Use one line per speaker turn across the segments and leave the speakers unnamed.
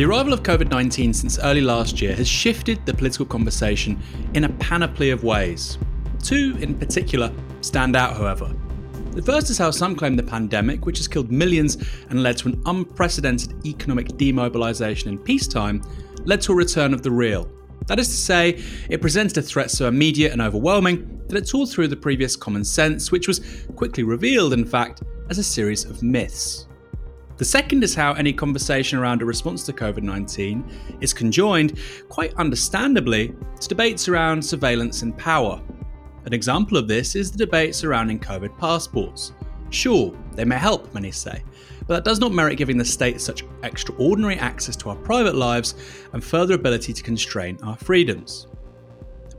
The arrival of COVID 19 since early last year has shifted the political conversation in a panoply of ways. Two in particular stand out, however. The first is how some claim the pandemic, which has killed millions and led to an unprecedented economic demobilisation in peacetime, led to a return of the real. That is to say, it presented a threat so immediate and overwhelming that it tore through the previous common sense, which was quickly revealed, in fact, as a series of myths. The second is how any conversation around a response to COVID 19 is conjoined, quite understandably, to debates around surveillance and power. An example of this is the debate surrounding COVID passports. Sure, they may help, many say, but that does not merit giving the state such extraordinary access to our private lives and further ability to constrain our freedoms.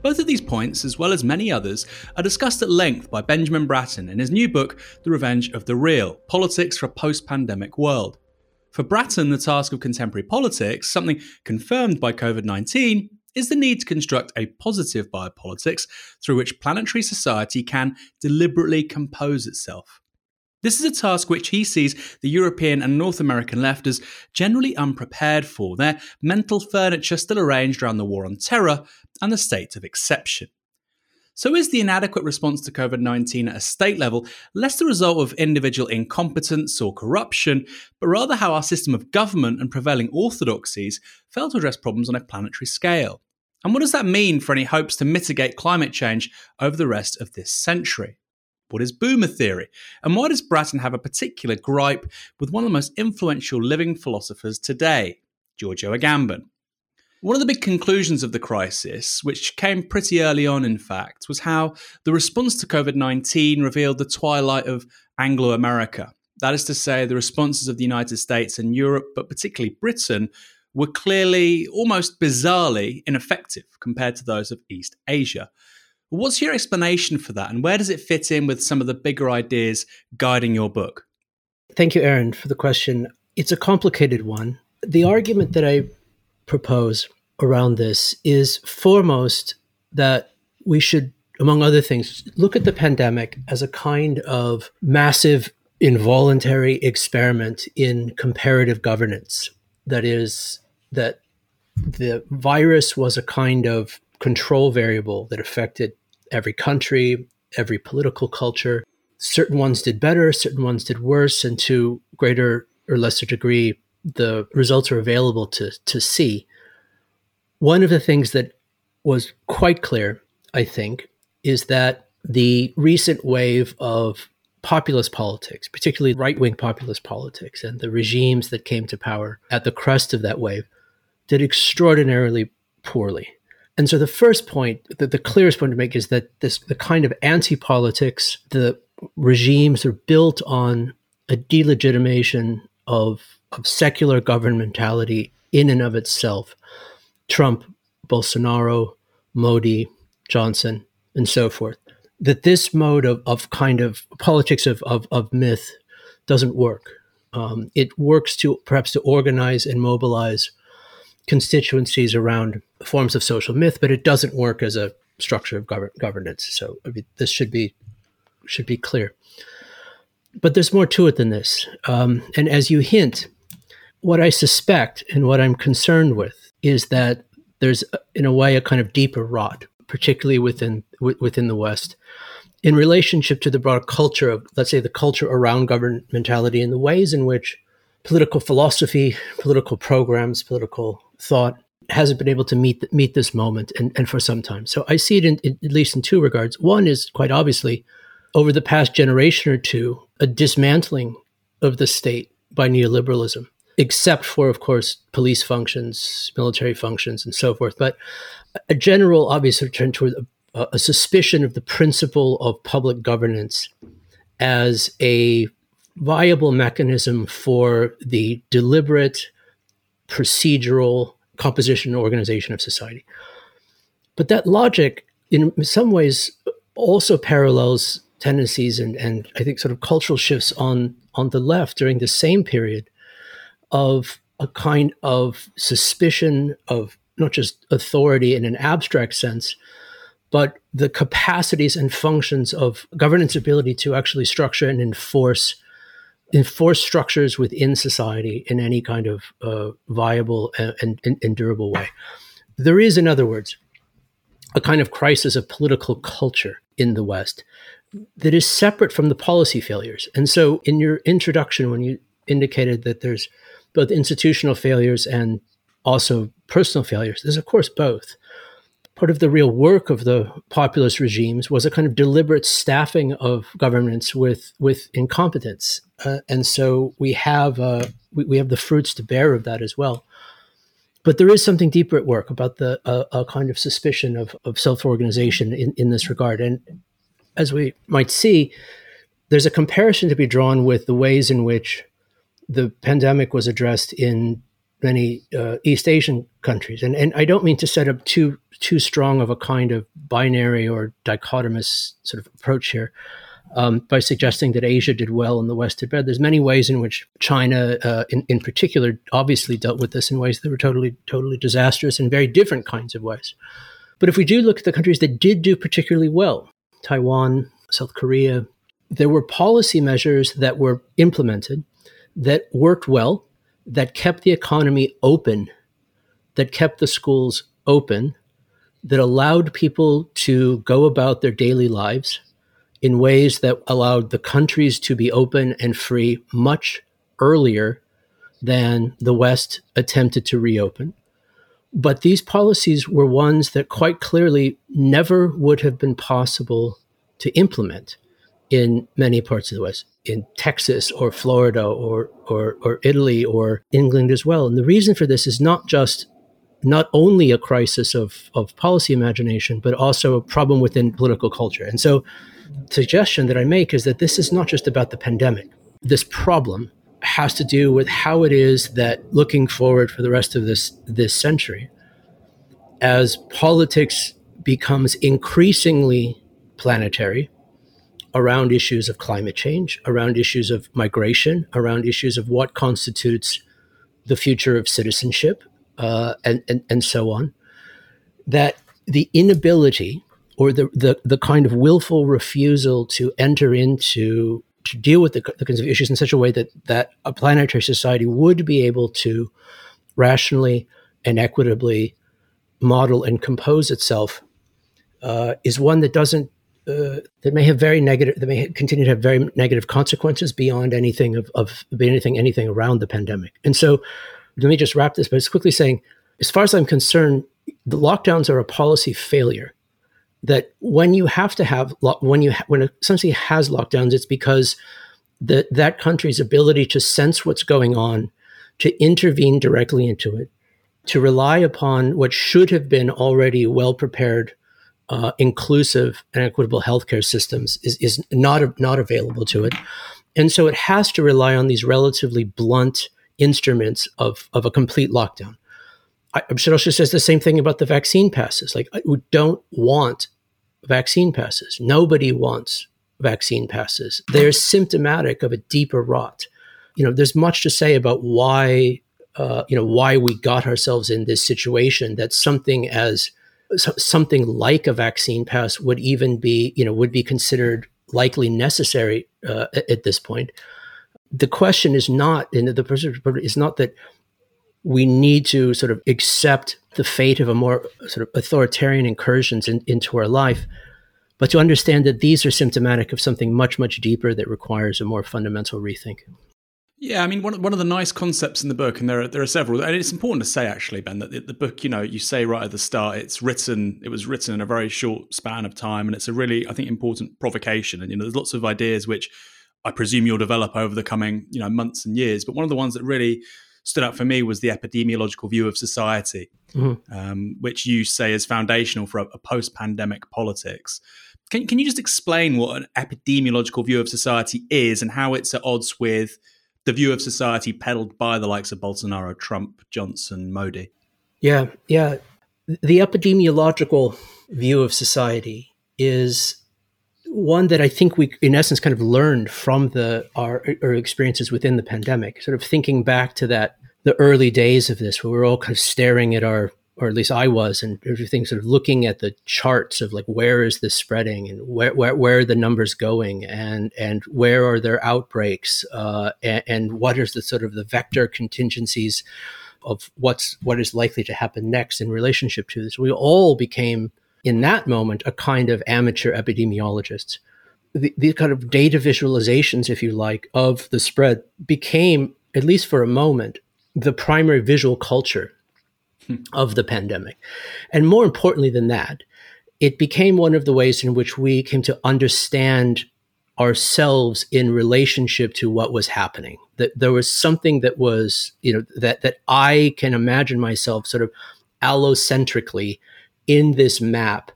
Both of these points, as well as many others, are discussed at length by Benjamin Bratton in his new book, The Revenge of the Real Politics for a Post Pandemic World. For Bratton, the task of contemporary politics, something confirmed by COVID 19, is the need to construct a positive biopolitics through which planetary society can deliberately compose itself. This is a task which he sees the European and North American left as generally unprepared for, their mental furniture still arranged around the war on terror and the state of exception. So, is the inadequate response to COVID 19 at a state level less the result of individual incompetence or corruption, but rather how our system of government and prevailing orthodoxies fail to address problems on a planetary scale? And what does that mean for any hopes to mitigate climate change over the rest of this century? What is boomer theory? And why does Bratton have a particular gripe with one of the most influential living philosophers today, Giorgio Agamben? One of the big conclusions of the crisis, which came pretty early on, in fact, was how the response to COVID 19 revealed the twilight of Anglo America. That is to say, the responses of the United States and Europe, but particularly Britain, were clearly, almost bizarrely, ineffective compared to those of East Asia. What's your explanation for that, and where does it fit in with some of the bigger ideas guiding your book?
Thank you, Aaron, for the question. It's a complicated one. The argument that I propose around this is foremost that we should, among other things, look at the pandemic as a kind of massive involuntary experiment in comparative governance. That is, that the virus was a kind of control variable that affected every country, every political culture. Certain ones did better, certain ones did worse, and to greater or lesser degree, the results are available to, to see. One of the things that was quite clear, I think, is that the recent wave of populist politics, particularly right wing populist politics, and the regimes that came to power at the crest of that wave, did extraordinarily poorly. And so the first point, the, the clearest point to make is that this the kind of anti-politics, the regimes are built on a delegitimation of, of secular governmentality in and of itself. Trump, Bolsonaro, Modi, Johnson, and so forth. That this mode of, of kind of politics of, of, of myth doesn't work. Um, it works to perhaps to organize and mobilize constituencies around forms of social myth, but it doesn't work as a structure of gov- governance. So I mean, this should be should be clear. But there's more to it than this. Um, and as you hint, what I suspect and what I'm concerned with is that there's, in a way, a kind of deeper rot, particularly within w- within the West, in relationship to the broader culture of, let's say, the culture around governmentality and the ways in which political philosophy, political programs, political thought hasn't been able to meet meet this moment and, and for some time. So I see it in, in, at least in two regards. One is quite obviously over the past generation or two a dismantling of the state by neoliberalism, except for of course police functions, military functions, and so forth. But a general obvious return toward a, a suspicion of the principle of public governance as a viable mechanism for the deliberate procedural composition and organization of society. But that logic, in some ways, also parallels tendencies and, and I think sort of cultural shifts on on the left during the same period of a kind of suspicion of not just authority in an abstract sense, but the capacities and functions of governance ability to actually structure and enforce enforce structures within society in any kind of uh, viable and, and, and durable way. There is, in other words, a kind of crisis of political culture in the West that is separate from the policy failures. And so, in your introduction, when you indicated that there's both institutional failures and also personal failures, there's, of course, both. Part of the real work of the populist regimes was a kind of deliberate staffing of governments with, with incompetence. Uh, and so we have, uh, we, we have the fruits to bear of that as well but there is something deeper at work about the uh, a kind of suspicion of, of self-organization in, in this regard and as we might see there's a comparison to be drawn with the ways in which the pandemic was addressed in many uh, east asian countries and, and i don't mean to set up too too strong of a kind of binary or dichotomous sort of approach here um, by suggesting that Asia did well and the West did bad. There's many ways in which China, uh, in, in particular, obviously dealt with this in ways that were totally, totally disastrous in very different kinds of ways. But if we do look at the countries that did do particularly well, Taiwan, South Korea, there were policy measures that were implemented that worked well, that kept the economy open, that kept the schools open, that allowed people to go about their daily lives in ways that allowed the countries to be open and free much earlier than the West attempted to reopen. But these policies were ones that quite clearly never would have been possible to implement in many parts of the West, in Texas or Florida or, or, or Italy or England as well. And the reason for this is not just not only a crisis of, of policy imagination, but also a problem within political culture. And so suggestion that I make is that this is not just about the pandemic. This problem has to do with how it is that looking forward for the rest of this this century, as politics becomes increasingly planetary around issues of climate change, around issues of migration, around issues of what constitutes the future of citizenship, uh, and, and, and so on, that the inability or the, the, the kind of willful refusal to enter into to deal with the, the kinds of issues in such a way that that a planetary society would be able to rationally and equitably model and compose itself uh, is one that doesn't uh, that may have very negative that may continue to have very negative consequences beyond anything of, of anything anything around the pandemic. And so let me just wrap this by just quickly saying as far as i'm concerned the lockdowns are a policy failure. That when you have to have when you when essentially has lockdowns, it's because that that country's ability to sense what's going on, to intervene directly into it, to rely upon what should have been already well prepared, uh, inclusive and equitable healthcare systems is is not not available to it, and so it has to rely on these relatively blunt instruments of of a complete lockdown. I, should also says the same thing about the vaccine passes. Like, we don't want vaccine passes. Nobody wants vaccine passes. They're symptomatic of a deeper rot. You know, there's much to say about why, uh, you know, why we got ourselves in this situation. That something as something like a vaccine pass would even be, you know, would be considered likely necessary uh, at this point. The question is not, and the person is not that we need to sort of accept the fate of a more sort of authoritarian incursions in, into our life, but to understand that these are symptomatic of something much, much deeper that requires a more fundamental rethink.
Yeah, I mean, one, one of the nice concepts in the book, and there are, there are several, and it's important to say actually, Ben, that the, the, book, you know, you say right at the start, it's written, it was written in a very short span of time, and it's a really, I think, important provocation. And you know, there's lots of ideas which I presume you'll develop over the coming, you know, months and years. But one of the ones that really stood out for me was the epidemiological view of society, mm-hmm. um, which you say is foundational for a, a post-pandemic politics. Can, can you just explain what an epidemiological view of society is and how it's at odds with the view of society peddled by the likes of Bolsonaro, Trump, Johnson, Modi?
Yeah, yeah. The epidemiological view of society is one that I think we, in essence, kind of learned from the our, our, experiences within the pandemic. Sort of thinking back to that the early days of this, where we're all kind of staring at our or at least I was, and everything sort of looking at the charts of like where is this spreading and where where, where are the numbers going and and where are there outbreaks uh, and, and what is the sort of the vector contingencies of what's what is likely to happen next in relationship to this. We all became in that moment a kind of amateur epidemiologists. The, the kind of data visualizations, if you like, of the spread became, at least for a moment, the primary visual culture of the pandemic. And more importantly than that, it became one of the ways in which we came to understand ourselves in relationship to what was happening. That there was something that was, you know, that that I can imagine myself sort of allocentrically in this map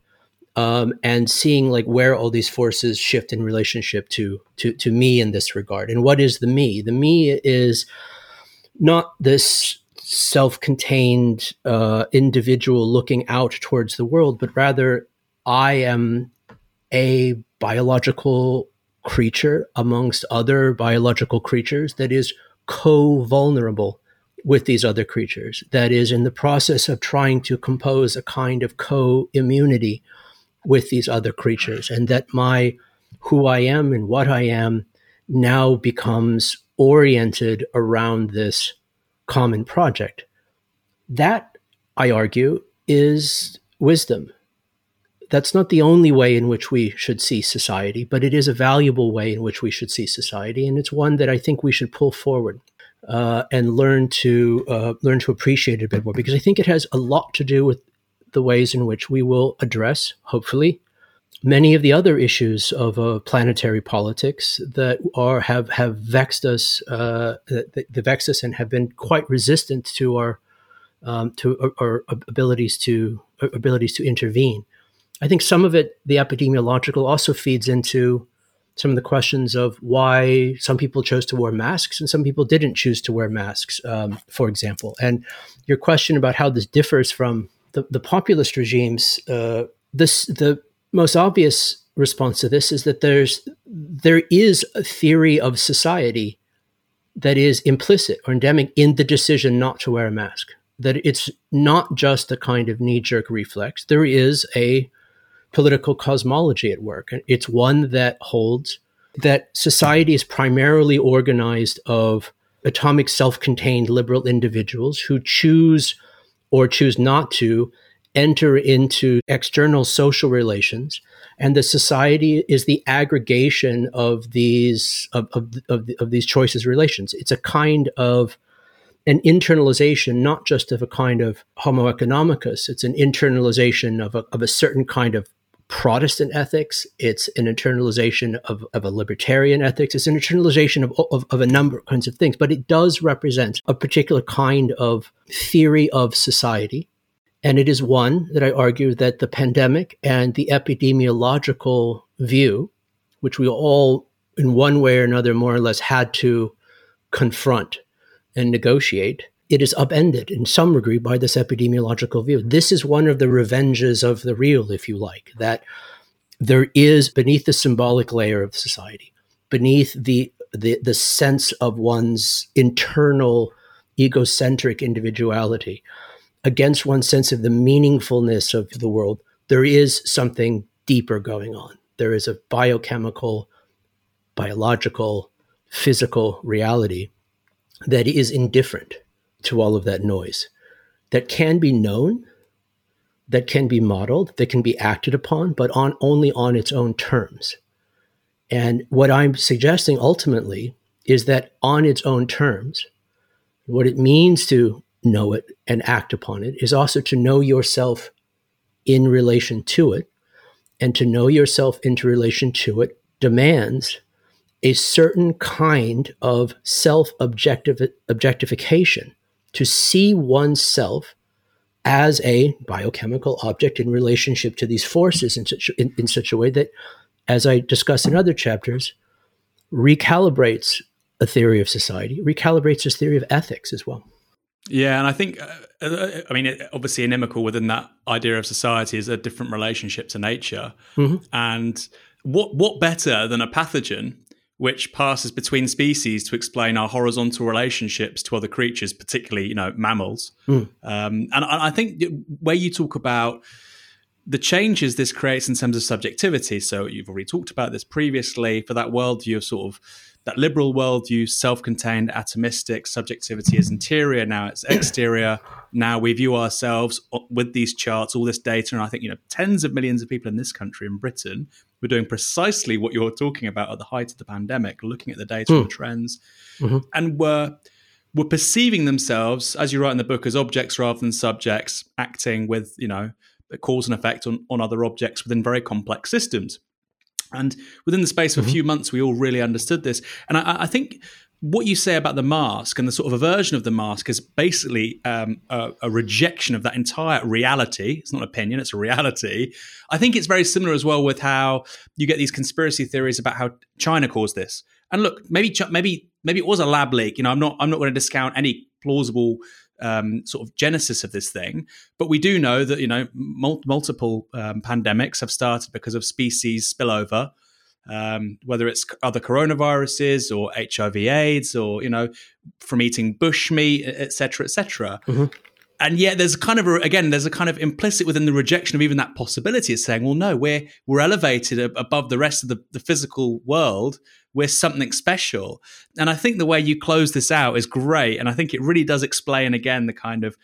um, and seeing like where all these forces shift in relationship to to to me in this regard. And what is the me? The me is not this self-contained uh, individual looking out towards the world, but rather I am a biological creature amongst other biological creatures that is co-vulnerable with these other creatures, that is in the process of trying to compose a kind of co-immunity with these other creatures, and that my who I am and what I am now becomes oriented around this common project. That, I argue, is wisdom. That's not the only way in which we should see society, but it is a valuable way in which we should see society, and it's one that I think we should pull forward uh, and learn to uh, learn to appreciate it a bit more, because I think it has a lot to do with the ways in which we will address, hopefully, many of the other issues of uh, planetary politics that are have have vexed us, uh, that, us, and have been quite resistant to our um, to our, our, abilities to our abilities to intervene. I think some of it, the epidemiological, also feeds into some of the questions of why some people chose to wear masks and some people didn't choose to wear masks, um, for example. And your question about how this differs from the, the populist regimes, uh, this the most obvious response to this is that there's there is a theory of society that is implicit or endemic in the decision not to wear a mask. That it's not just a kind of knee jerk reflex. There is a political cosmology at work. And it's one that holds that society is primarily organized of atomic self contained liberal individuals who choose or choose not to enter into external social relations and the society is the aggregation of these of, of, of, of, these choices relations. It's a kind of an internalization not just of a kind of homo economicus. It's an internalization of a, of a certain kind of protestant ethics. It's an internalization of, of a libertarian ethics. It's an internalization of, of, of a number of kinds of things but it does represent a particular kind of theory of society and it is one that I argue that the pandemic and the epidemiological view, which we all, in one way or another, more or less had to confront and negotiate, it is upended in some degree by this epidemiological view. This is one of the revenges of the real, if you like, that there is beneath the symbolic layer of society, beneath the the, the sense of one's internal egocentric individuality, against one's sense of the meaningfulness of the world, there is something deeper going on. There is a biochemical, biological, physical reality that is indifferent to all of that noise, that can be known, that can be modeled, that can be acted upon, but on only on its own terms. And what I'm suggesting ultimately is that on its own terms, what it means to know it and act upon it is also to know yourself in relation to it. And to know yourself into relation to it demands a certain kind of self objectification to see oneself as a biochemical object in relationship to these forces in such, in, in such a way that, as I discuss in other chapters, recalibrates a theory of society, recalibrates a theory of ethics as well.
Yeah, and I think, uh, uh I mean, obviously, inimical within that idea of society is a different relationship to nature. Mm-hmm. And what what better than a pathogen which passes between species to explain our horizontal relationships to other creatures, particularly you know mammals. Mm. Um, and I think where you talk about the changes this creates in terms of subjectivity. So you've already talked about this previously for that worldview of sort of that liberal worldview, self-contained, atomistic, subjectivity is interior, now it's exterior. now we view ourselves with these charts, all this data, and I think you know tens of millions of people in this country, in Britain, were doing precisely what you're talking about at the height of the pandemic, looking at the data mm. and trends, mm-hmm. and were were perceiving themselves, as you write in the book, as objects rather than subjects, acting with you know cause and effect on, on other objects within very complex systems. And within the space of mm-hmm. a few months, we all really understood this. And I, I, think what you say about the mask and the sort of aversion of the mask is basically um, a, a, rejection of that entire reality. It's not an opinion, it's a reality. I think it's very similar as well with how you get these conspiracy theories about how China caused this. And look, maybe maybe maybe it was a lab leak. You know, I'm not I'm not going to discount any plausible um, sort of genesis of this thing. But we do know that you know mul- multiple um, pandemics have started because of species spillover, um, whether it's other coronaviruses or HIV/AIDS or you know from eating bushmeat, etc., etc. Mm-hmm. And yet, there's kind of a, again, there's a kind of implicit within the rejection of even that possibility of saying, well, no, we're we're elevated above the rest of the, the physical world we're something special. And I think the way you close this out is great. And I think it really does explain again the kind of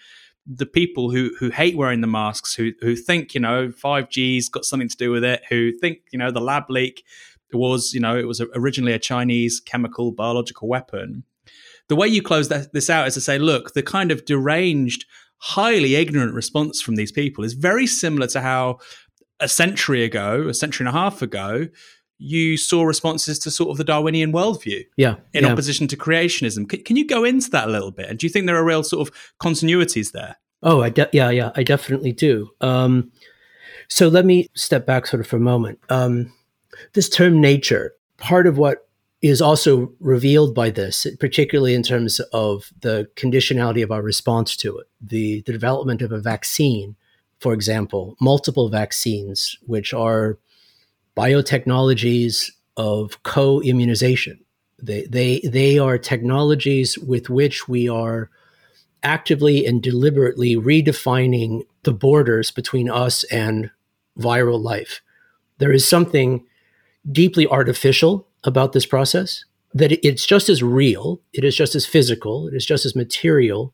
the people who who hate wearing the masks, who who think, you know, 5G's got something to do with it, who think, you know, the lab leak was, you know, it was originally a Chinese chemical biological weapon. The way you close that, this out is to say, look, the kind of deranged, highly ignorant response from these people is very similar to how a century ago, a century and a half ago, you saw responses to sort of the Darwinian worldview.
Yeah.
In
yeah.
opposition to creationism. Can, can, you go into that a little bit? And do you think there are real sort of continuities there?
Oh, I de- yeah, yeah, I definitely do. Um, so let me step back sort of for a moment. Um, this term nature, part of what is also revealed by this, particularly in terms of the conditionality of our response to it, the, the development of a vaccine, for example, multiple vaccines, which are biotechnologies of co-immunization. They, they, they are technologies with which we are actively and deliberately redefining the borders between us and viral life. There is something deeply artificial about this process, that it's just as real, it is just as physical, it is just as material,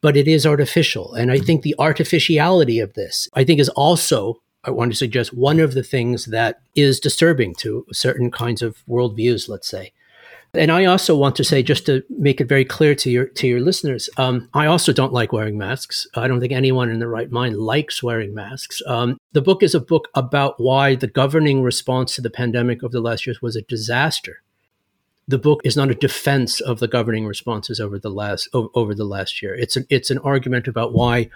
but it is artificial. And I mm-hmm. think the artificiality of this, I think, is also I want to suggest one of the things that is disturbing to certain kinds of worldviews, let's say. And I also want to say, just to make it very clear to your to your listeners, um, I also don't like wearing masks. I don't think anyone in their right mind likes wearing masks. Um, the book is a book about why the governing response to the pandemic of the last years was a disaster the book is not a defense of the governing responses over the last over the last year. It's an it's an argument about why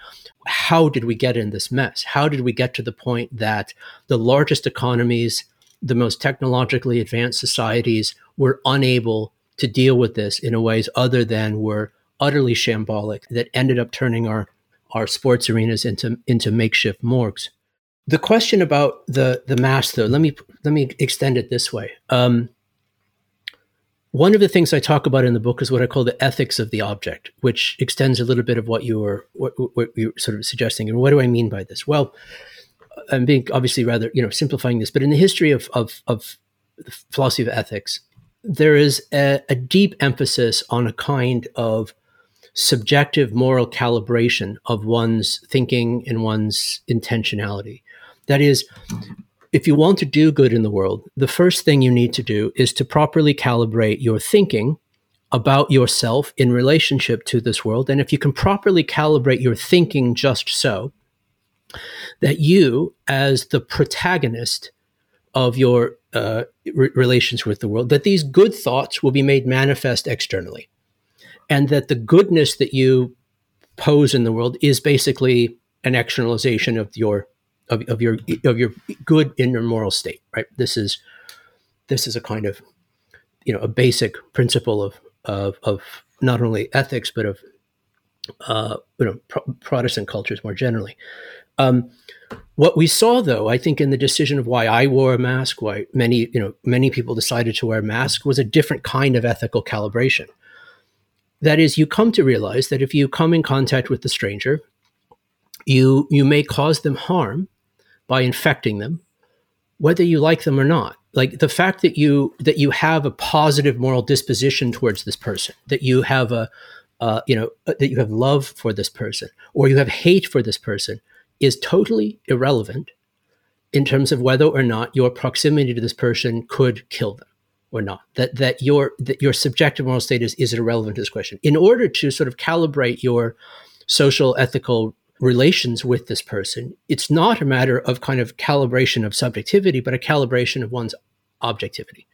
how did we get in this mess? How did we get to the point that the largest economies, the most technologically advanced societies were unable to deal with this in ways other than were utterly shambolic that ended up turning our our sports arenas into into makeshift morgues. The question about the the mask, though, let me let me extend it this way. Um, one of the things I talk about in the book is what I call the ethics of the object, which extends a little bit of what you were what, what you were sort of suggesting. And what do I mean by this? Well, I'm being obviously rather you know simplifying this, but in the history of of, of the philosophy of ethics, there is a, a deep emphasis on a kind of subjective moral calibration of one's thinking and one's intentionality. That is, if you want to do good in the world, the first thing you need to do is to properly calibrate your thinking about yourself in relationship to this world. And if you can properly calibrate your thinking just so, that you, as the protagonist of your uh, re- relations with the world, that these good thoughts will be made manifest externally. And that the goodness that you pose in the world is basically an externalization of your of, of your of your good inner moral state right this is this is a kind of you know a basic principle of of, of not only ethics but of uh, you know pro- Protestant cultures more generally. Um, what we saw, though, I think, in the decision of why I wore a mask, why many, you know, many people decided to wear a mask, was a different kind of ethical calibration. That is, you come to realize that if you come in contact with the stranger, you you may cause them harm by infecting them, whether you like them or not. Like the fact that you that you have a positive moral disposition towards this person, that you have a uh, you know that you have love for this person, or you have hate for this person is totally irrelevant in terms of whether or not your proximity to this person could kill them or not. That that your that your subjective moral state is, is irrelevant to this question. In order to sort of calibrate your social ethical relations with this person, it's not a matter of kind of calibration of subjectivity, but a calibration of one's objectivity.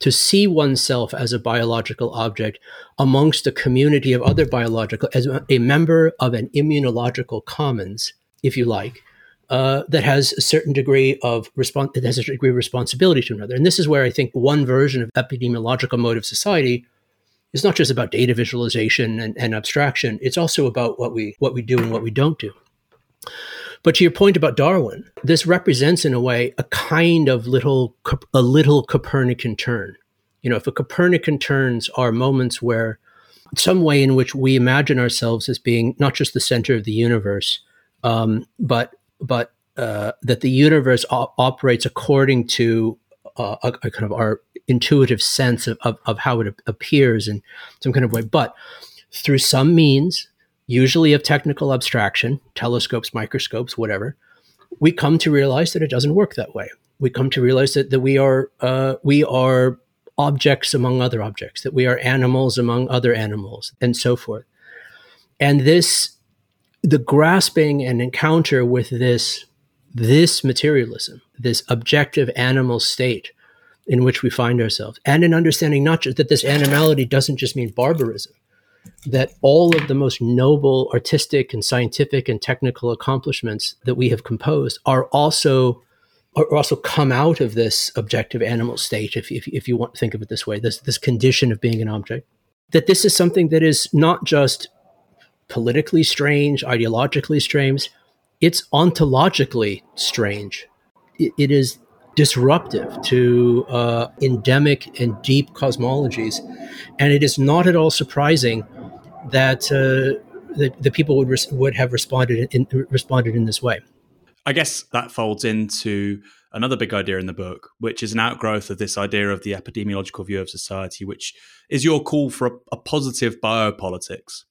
To see oneself as a biological object amongst a community of other biological, as a member of an immunological commons if you like, uh, that has a certain degree of response that has a degree of responsibility to another. And this is where I think one version of epidemiological mode of society is not just about data visualization and, and abstraction. It's also about what we what we do and what we don't do. But to your point about Darwin, this represents in a way a kind of little a little Copernican turn. You know, if a Copernican turns are moments where some way in which we imagine ourselves as being not just the center of the universe, um, but but uh, that the universe o- operates according to uh, a, a, kind of our intuitive sense of, of, of how it appears in some kind of way, but through some means, usually of technical abstraction, telescopes, microscopes, whatever, we come to realize that it doesn't work that way. We come to realize that, that we are uh, we are objects among other objects, that we are animals among other animals, and so forth. And this the grasping and encounter with this this materialism, this objective animal state in which we find ourselves, and an understanding not just that this animality doesn't just mean barbarism, that all of the most noble artistic and scientific and technical accomplishments that we have composed are also are also come out of this objective animal state, if, if, if you want to think of it this way, this this condition of being an object. That this is something that is not just politically strange, ideologically strange. It's ontologically strange. it, it is disruptive to uh, endemic and deep cosmologies. And it is not at all surprising that uh, the, the people would, res- would have responded in, responded in this way.
I guess that folds into another big idea in the book, which is an outgrowth of this idea of the epidemiological view of society, which is your call for a, a positive biopolitics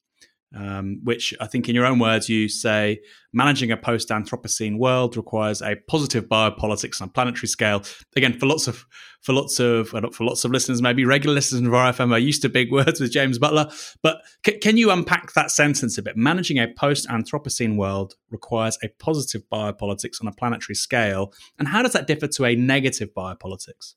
um, which I think, in your own words, you say managing a post Anthropocene world requires a positive biopolitics on a planetary scale. Again, for lots of for lots of for lots of listeners, maybe regular listeners of RFM are used to big words with James Butler. But c- can you unpack that sentence a bit? Managing a post Anthropocene world requires a positive biopolitics on a planetary scale, and how does that differ to a negative biopolitics?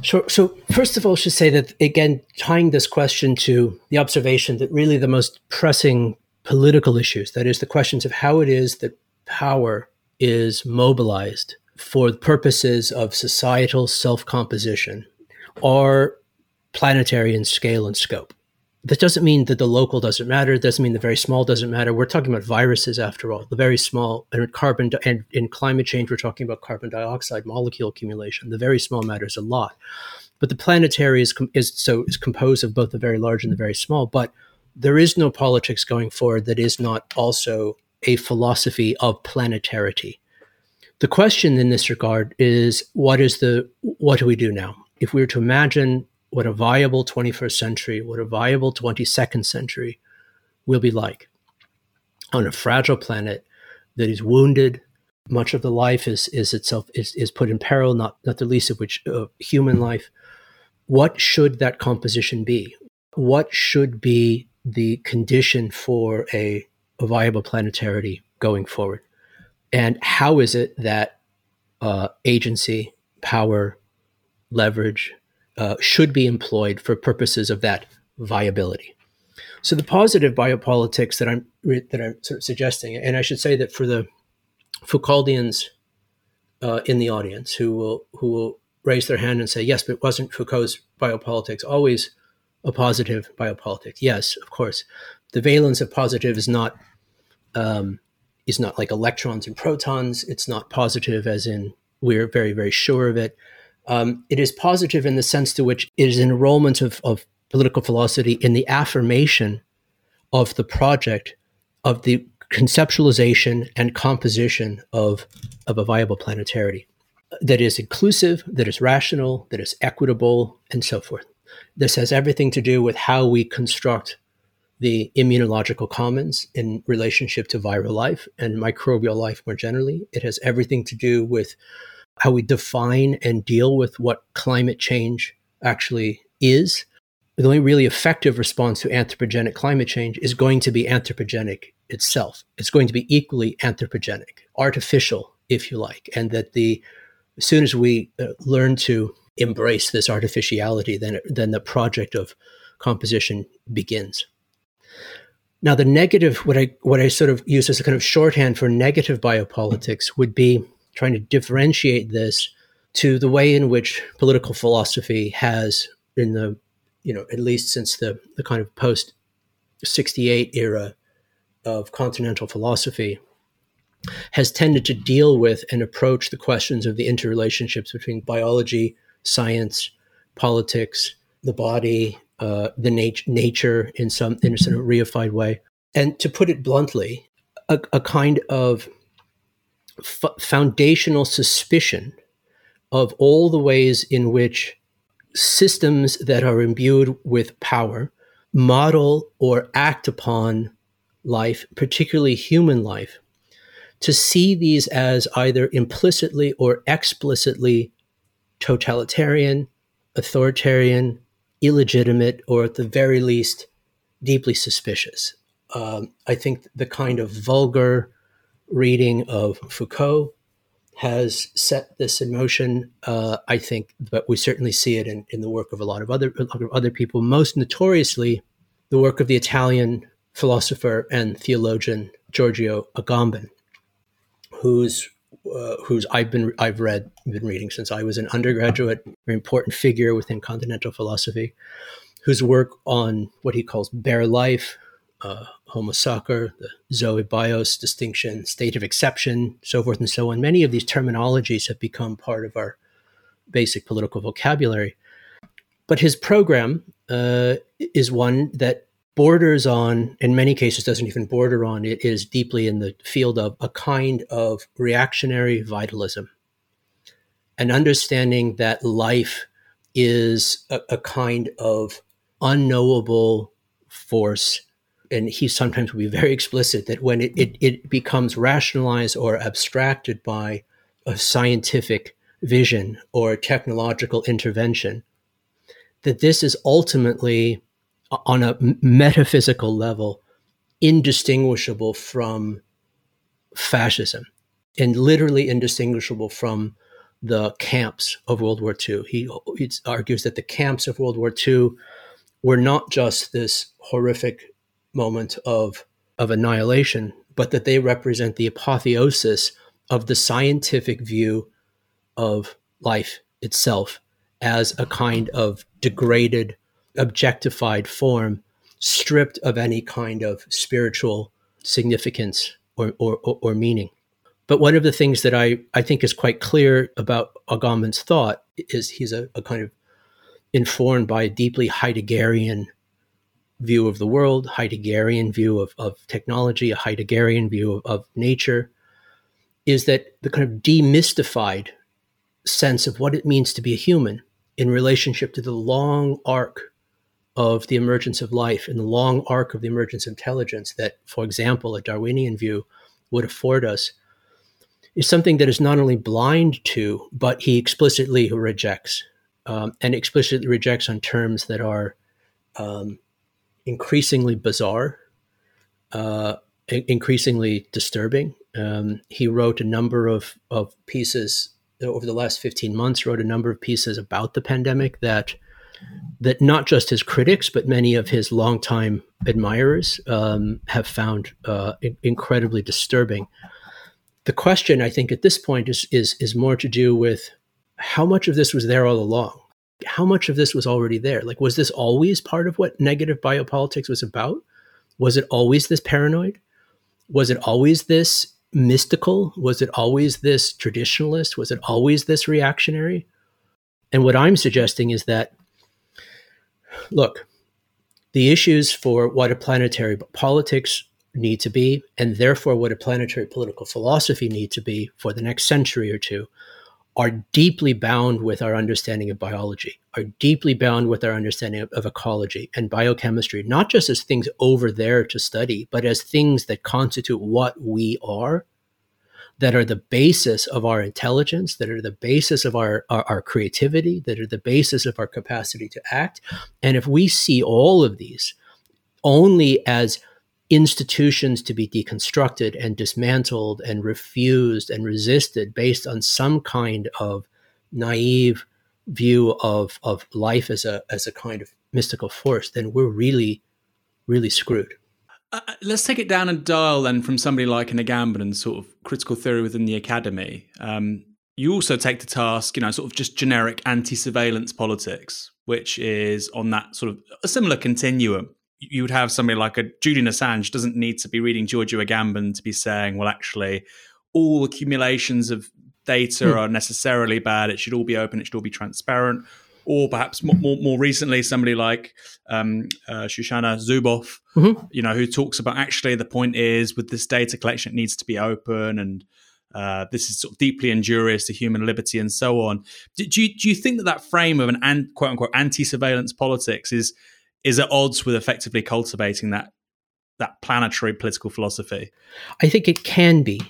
Sure. So first of all, I should say that again, tying this question to the observation that really the most pressing political issues. That is, the questions of how it is that power is mobilized for purposes of societal self composition are planetary in scale and scope. That doesn't mean that the local doesn't matter. It doesn't mean the very small doesn't matter. We're talking about viruses after all. The very small and carbon and in climate change, we're talking about carbon dioxide molecule accumulation. The very small matters a lot, but the planetary is is so is composed of both the very large and the very small. But there is no politics going forward that is not also a philosophy of planetarity. The question in this regard is what is the what do we do now? If we were to imagine what a viable 21st century, what a viable 22nd century will be like on a fragile planet that is wounded, much of the life is, is itself is, is put in peril, not, not the least of which uh, human life. What should that composition be? What should be the condition for a, a viable planetarity going forward? And how is it that uh, agency, power, leverage uh, should be employed for purposes of that viability? So the positive biopolitics that I'm that I'm sort of suggesting, and I should say that for the Foucauldians uh, in the audience who will who will raise their hand and say yes, but wasn't Foucault's biopolitics always a positive biopolitics. Yes, of course. The valence of positive is not um, is not like electrons and protons. It's not positive, as in we're very, very sure of it. Um, it is positive in the sense to which it is an enrollment of, of political philosophy in the affirmation of the project of the conceptualization and composition of, of a viable planetarity that is inclusive, that is rational, that is equitable, and so forth. This has everything to do with how we construct the immunological commons in relationship to viral life and microbial life more generally. It has everything to do with how we define and deal with what climate change actually is. The only really effective response to anthropogenic climate change is going to be anthropogenic itself. It's going to be equally anthropogenic, artificial, if you like, and that the as soon as we uh, learn to embrace this artificiality, then then the project of composition begins. Now, the negative, what I what I sort of use as a kind of shorthand for negative biopolitics would be trying to differentiate this to the way in which political philosophy has, in the you know at least since the the kind of post sixty eight era of continental philosophy, has tended to deal with and approach the questions of the interrelationships between biology, science, politics, the body, uh, the nat- nature in some in a sort of reified way, and to put it bluntly, a, a kind of f- foundational suspicion of all the ways in which systems that are imbued with power model or act upon life, particularly human life, to see these as either implicitly or explicitly totalitarian, authoritarian, illegitimate, or at the very least, deeply suspicious. Um, I think the kind of vulgar reading of Foucault has set this in motion. Uh, I think, but we certainly see it in, in the work of a lot of other other people. Most notoriously, the work of the Italian philosopher and theologian Giorgio Agamben, whose uh, whose I've been I've read been reading since I was an undergraduate, very important figure within continental philosophy, whose work on what he calls bare life, uh, homo sacer, the zoe bios distinction, state of exception, so forth and so on. Many of these terminologies have become part of our basic political vocabulary. But his program uh, is one that borders on, in many cases, doesn't even border on, it is deeply in the field of a kind of reactionary vitalism. An understanding that life is a, a kind of unknowable force. And he sometimes will be very explicit that when it, it, it becomes rationalized or abstracted by a scientific vision or technological intervention, that this is ultimately on a metaphysical level indistinguishable from fascism and literally indistinguishable from the camps of World War II. He, he, argues that the camps of World War II were not just this horrific moment of, of annihilation, but that they represent the apotheosis of the scientific view of life itself as a kind of degraded objectified form, stripped of any kind of spiritual significance or, or, or, meaning. But one of the things that I, I think is quite clear about Agamben's thought is he's a, a kind of informed by a deeply Heideggerian view of the world, Heideggerian view of, of technology, a Heideggerian view of, of nature, is that the kind of demystified sense of what it means to be a human in relationship to the long arc of the emergence of life and the long arc of the emergence of intelligence that, for example, a Darwinian view would afford us is something that is not only blind to, but he explicitly rejects, um, and explicitly rejects on terms that are um, increasingly bizarre, uh, increasingly disturbing. Um, he wrote a number of, of pieces over the last 15 months, wrote a number of pieces about the pandemic that that not just his critics, but many of his longtime admirers um, have found uh, incredibly disturbing. The question, I think, at this point is, is, is more to do with how much of this was there all along? How much of this was already there? Like, was this always part of what negative biopolitics was about? Was it always this paranoid? Was it always this mystical? Was it always this traditionalist? Was it always this reactionary? And what I'm suggesting is that, look, the issues for what a planetary politics need to be, and therefore what a planetary political philosophy need to be for the next century or two, are deeply bound with our understanding of biology, are deeply bound with our understanding of, of, ecology and biochemistry, not just as things over there to study, but as things that constitute what we are, that are the basis of our intelligence, that are the basis of our, our, our creativity, that are the basis of our capacity to act. And if we see all of these only as institutions to be deconstructed and dismantled and refused and resisted based on some kind of naive view of, of life as a as a kind of mystical force, then we're really, really screwed.
Uh, uh let's take it down and dial then from somebody like an Agamben and sort of critical theory within the academy. Um, you also take to task, you know, sort of just generic anti-surveillance politics, which is on that sort of a similar continuum you would have somebody like a Julian Assange doesn't need to be reading Giorgio Agamben to be saying, well, actually, all accumulations of data mm. are necessarily bad. It should all be open. It should all be transparent. Or perhaps more, more, more recently, somebody like um, uh, Shoshana Zuboff, mm-hmm. you know, who talks about actually the point is with this data collection, it needs to be open and uh, this is sort of deeply injurious to human liberty and so on. Do, do, you, do you think that that frame of an, an quote unquote anti surveillance politics is is at odds with effectively cultivating that that planetary political philosophy?
I think it can be.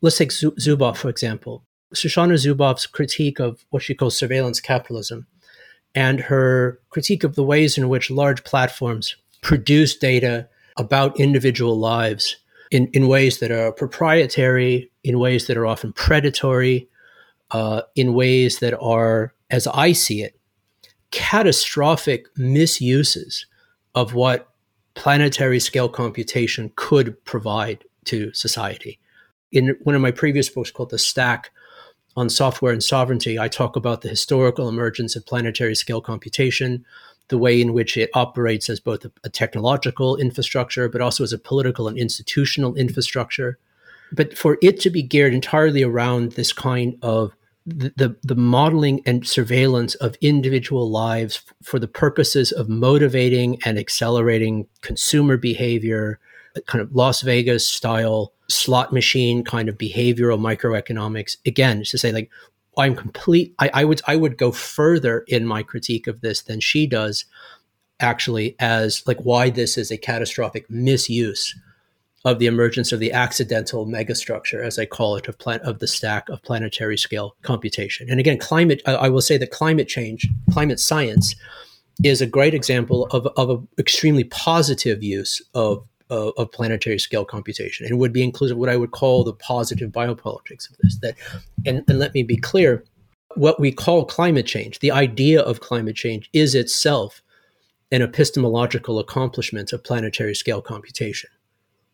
Let's take Zuboff, for example. Shoshana Zuboff's critique of what she calls surveillance capitalism and her critique of the ways in which large platforms produce data about individual lives in, in ways that are proprietary, in ways that are often predatory, uh, in ways that are, as I see it, catastrophic misuses of what planetary scale computation could provide to society. In one of my previous books called The Stack on Software and Sovereignty, I talk about the historical emergence of planetary scale computation, the way in which it operates as both a, technological infrastructure, but also as a political and institutional infrastructure. But for it to be geared entirely around this kind of the, the, modeling and surveillance of individual lives for the purposes of motivating and accelerating consumer behavior, kind of Las Vegas style slot machine kind of behavioral microeconomics. Again, to say like I'm complete. I, I would I would go further in my critique of this than she does, actually, as like why this is a catastrophic misuse of the emergence of the accidental megastructure, as I call it, of, plan- of the stack of planetary scale computation. And again, climate, I, I will say that climate change, climate science, is a great example of, of an extremely positive use of, of, of, planetary scale computation and would be inclusive what I would call the positive biopolitics of this. That, and, and let me be clear, what we call climate change, the idea of climate change is itself an epistemological accomplishment of planetary scale computation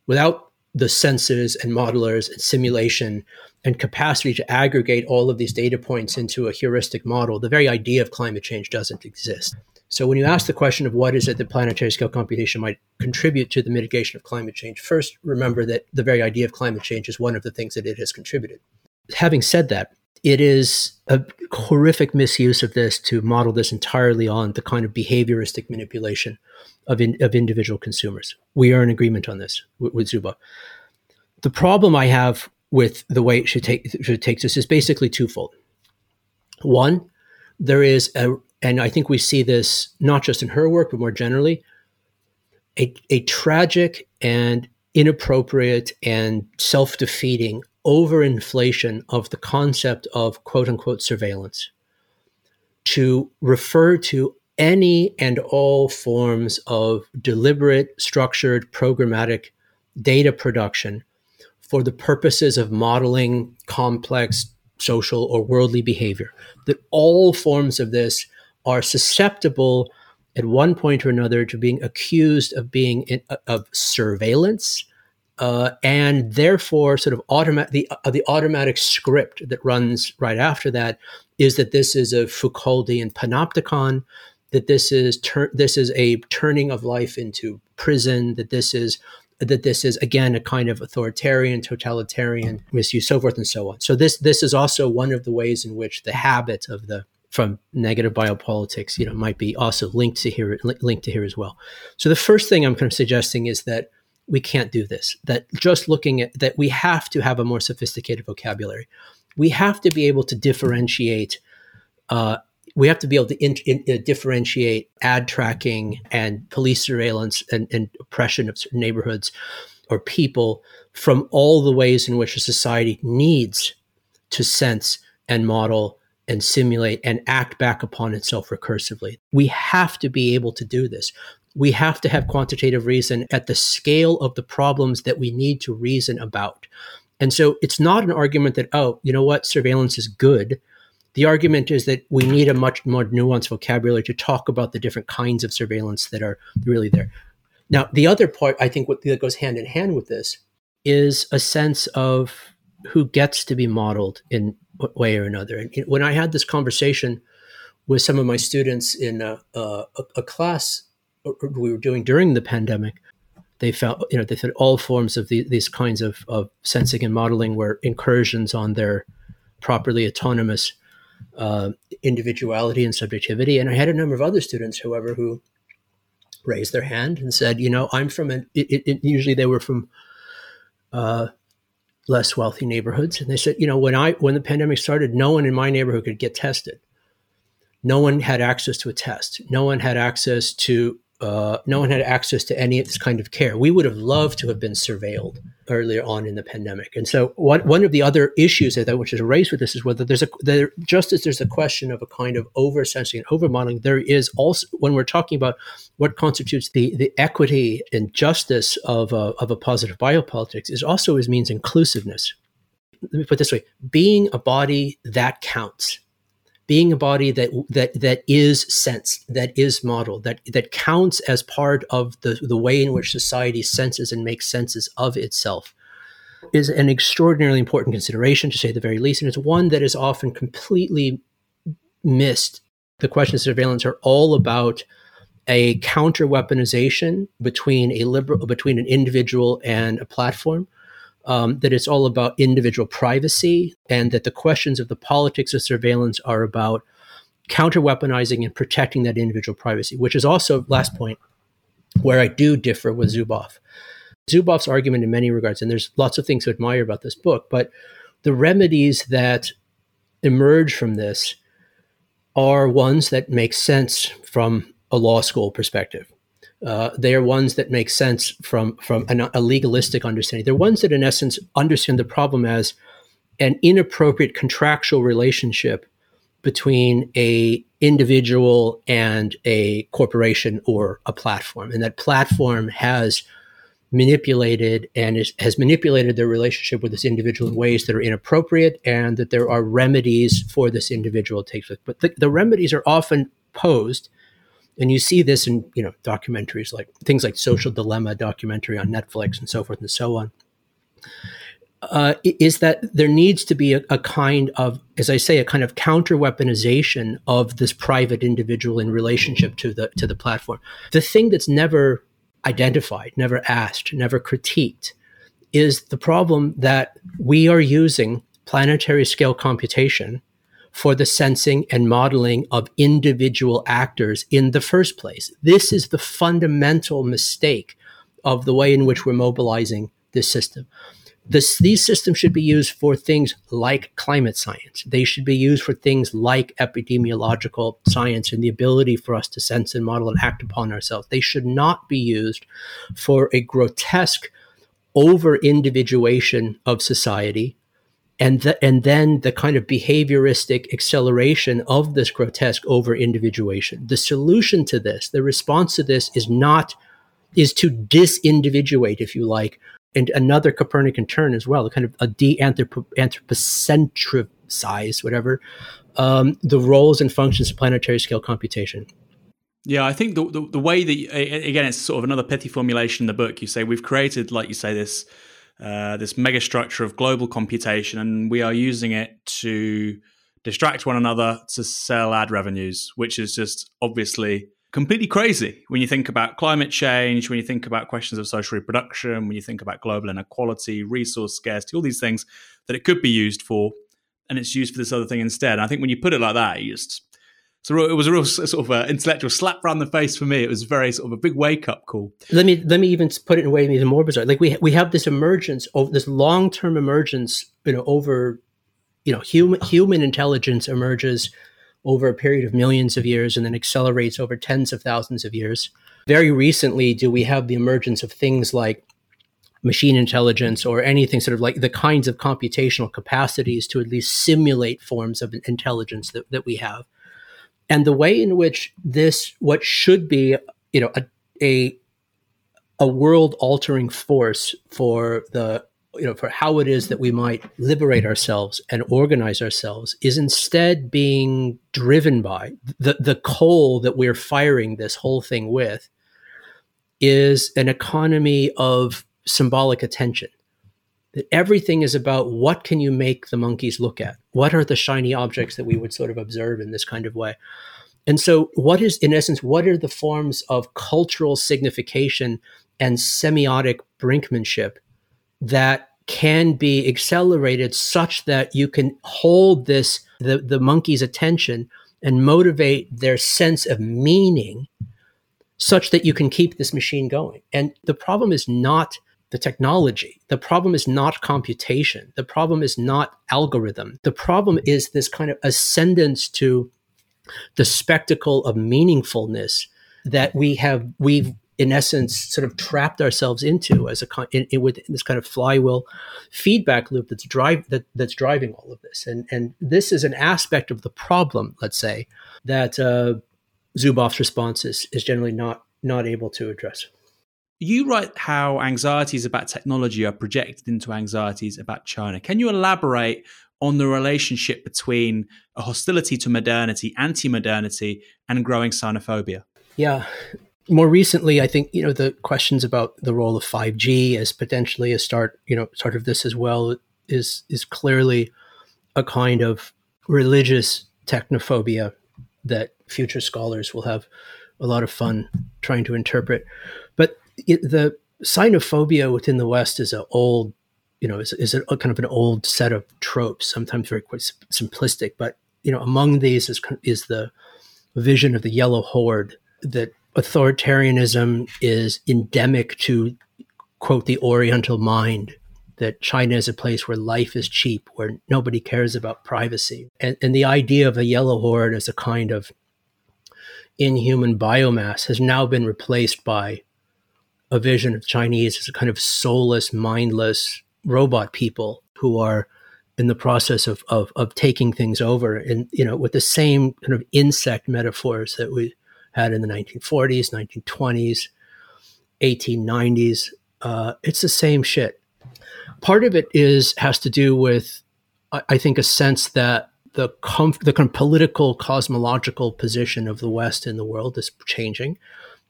without the sensors and modelers and simulation and capacity to aggregate all of these data points into a heuristic model, the very idea of climate change doesn't exist. So when you ask the question of what is it that planetary scale computation might contribute to the mitigation of climate change, first remember that the very idea of climate change is one of the things that it has contributed. Having said that, it is a horrific misuse of this to model this entirely on the kind of behavioristic manipulation of, in, of individual consumers. We are in agreement on this with, with Zuboff. The problem I have with the way it should take should take this is basically twofold. One, there is a, and I think we see this not just in her work but more generally, a, a tragic and inappropriate and self defeating overinflation of the concept of quote unquote surveillance to refer to any and all forms of deliberate, structured, programmatic data production for the purposes of modeling complex social or worldly behavior. That all forms of this are susceptible at one point or another to being accused of being in, of surveillance uh, and therefore sort of automatic the, uh, the automatic script that runs right after that is that this is a Foucauldian panopticon that this is tur- this is a turning of life into prison that this is that this is again a kind of authoritarian, totalitarian misuse, so forth and so on. So this this is also one of the ways in which the habit of the from negative biopolitics, you know, might be also linked to here linked to here as well. So the first thing I'm kind of suggesting is that we can't do this. That just looking at that we have to have a more sophisticated vocabulary. We have to be able to differentiate uh, we have to be able to in, in, uh, differentiate ad tracking and police surveillance and, and oppression of certain neighborhoods or people from all the ways in which a society needs to sense and model and simulate and act back upon itself recursively. We have to be able to do this. We have to have quantitative reason at the scale of the problems that we need to reason about. And so it's not an argument that, oh, you know what, surveillance is good. The argument is that we need a much more nuanced vocabulary to talk about the different kinds of surveillance that are really there. Now, the other part, I think, what, that goes hand in hand with this is a sense of who gets to be modeled in way or another. And when I had this conversation with some of my students in a, a, a class we were doing during the pandemic, they felt, you know, they said all forms of the, these kinds of, of sensing and modeling were incursions on their properly autonomous uh, individuality and subjectivity. And I had a number of other students, however, who raised their hand and said, you know, I'm from an, it, it, usually they were from uh, less wealthy neighborhoods. And they said, you know, when I, when the pandemic started, no one in my neighborhood could get tested. No one had access to a test. No one had access to uh, no one had access to any of this kind of care. We would have loved to have been surveilled earlier on in the pandemic. And so, one, one of the other issues that which is raised with this is whether there's a there, just as there's a question of a kind of over sensing and over modeling, there is also when we're talking about what constitutes the the equity and justice of a, of a positive biopolitics is also as means inclusiveness. Let me put this way: being a body that counts being a body that that that is sensed, that is modeled, that that counts as part of the the way in which society senses and makes senses of itself, is an extraordinarily important consideration, to say the very least, and it's one that is often completely missed. The questions of surveillance are all about a counter weaponization between a liberal between an individual and a platform um, that it's all about individual privacy and that the questions of the politics of surveillance are about counter weaponizing and protecting that individual privacy, which is also, last point, where I do differ with Zuboff. Zuboff's argument in many regards, and there's lots of things to admire about this book, but the remedies that emerge from this are ones that make sense from a law school perspective. Uh, they are ones that make sense from from an, a legalistic understanding. They're ones that, in essence, understand the problem as an inappropriate contractual relationship between a individual and a corporation or a platform, and that platform has manipulated and is, has manipulated their relationship with this individual in ways that are inappropriate, and that there are remedies for this individual takes take. But the, the remedies are often posed and you see this in you know documentaries like things like social dilemma documentary on netflix and so forth and so on. Uh, is that there needs to be a, a, kind of as i say a kind of counter weaponization of this private individual in relationship to the to the platform. The thing that's never identified never asked never critiqued is the problem that we are using planetary scale computation for the sensing and modeling of individual actors in the first place. This is the fundamental mistake of the way in which we're mobilizing this system. This, these systems should be used for things like climate science. They should be used for things like epidemiological science and the ability for us to sense and model and act upon ourselves. They should not be used for a grotesque over individuation of society and the, and then the kind of behavioristic acceleration of this grotesque over individuation. The solution to this, the response to this, is not is to disindividuate, if you like, and another Copernican turn as well, the kind of a de-anthropocentricize, whatever, um, the roles and functions of planetary scale computation.
Yeah, I think the, the, the way that again, it's sort of another pithy formulation in the book. You say we've created, like you say, this uh, this mega structure of global computation, and we are using it to distract one another to sell ad revenues, which is just obviously completely crazy when you think about climate change, when you think about questions of social reproduction, when you think about global inequality, resource scarcity, all these things that it could be used for, and it's used for this other thing instead. And I think when you put it like that, you just so it was a real sort of uh, intellectual slap around the face for me. It was very sort of a big wake up call.
Let me let me even put it in a way even more bizarre. Like we we have this emergence of this long term emergence, you know, over you know human human intelligence emerges over a period of millions of years and then accelerates over tens of thousands of years. Very recently, do we have the emergence of things like machine intelligence or anything sort of like the kinds of computational capacities to at least simulate forms of intelligence that, that we have and the way in which this what should be you know a a, a world altering force for the you know for how it is that we might liberate ourselves and organize ourselves is instead being driven by the the coal that we're firing this whole thing with is an economy of symbolic attention that everything is about what can you make the monkeys look at? What are the shiny objects that we would sort of observe in this kind of way? And so what is in essence what are the forms of cultural signification and semiotic brinkmanship that can be accelerated such that you can hold this the, the monkey's attention and motivate their sense of meaning such that you can keep this machine going? And the problem is not the technology. The problem is not computation. The problem is not algorithm. The problem is this kind of ascendance to the spectacle of meaningfulness that we have we've in essence sort of trapped ourselves into as a in, in, with this kind of flywheel feedback loop that's drive that that's driving all of this and and this is an aspect of the problem let's say that uh, Zuboff's response is, is generally not not able to address
you write how anxieties about technology are projected into anxieties about China. Can you elaborate on the relationship between a hostility to modernity, anti modernity, and growing xenophobia?
Yeah. More recently, I think, you know, the questions about the role of 5G as potentially a start, you know, sort of this as well is is clearly a kind of religious technophobia that future scholars will have a lot of fun trying to interpret. It, the xenophobia within the West is an old, you know, is, is a, a, kind of an old set of tropes, sometimes very quite simplistic. But you know, among these is is the vision of the yellow horde that authoritarianism is endemic to quote the Oriental mind. That China is a place where life is cheap, where nobody cares about privacy, and, and the idea of a yellow horde as a kind of inhuman biomass has now been replaced by a vision of Chinese as a kind of soulless, mindless robot people who are in the process of, of, of taking things over and you know with the same kind of insect metaphors that we had in the 1940s 1920s 1890s uh, it's the same shit. Part of it is has to do with i, I think a sense that the, comf- the kind of political cosmological position of the west in the world is changing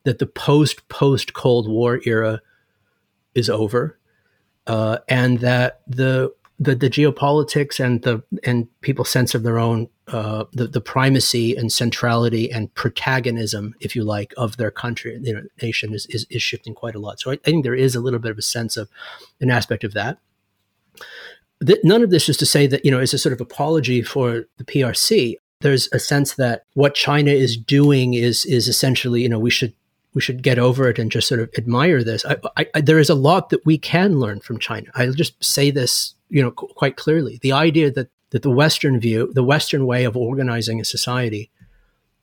that the post post Cold War era is over, uh, and that the, the the geopolitics and the and people's sense of their own uh, the the primacy and centrality and protagonism, if you like, of their country, know, nation is, is is shifting quite a lot. So I, I think there is a little bit of a sense of an aspect of that. none of this is to say that you know is a sort of apology for the PRC there's a sense that what China is doing is is essentially, you know, we should we should get over it and just sort of admire this. I, I, I, there is a lot that we can learn from China. I'll just say this, you know, qu- quite clearly. The idea that that the Western view, the Western way of organizing a society,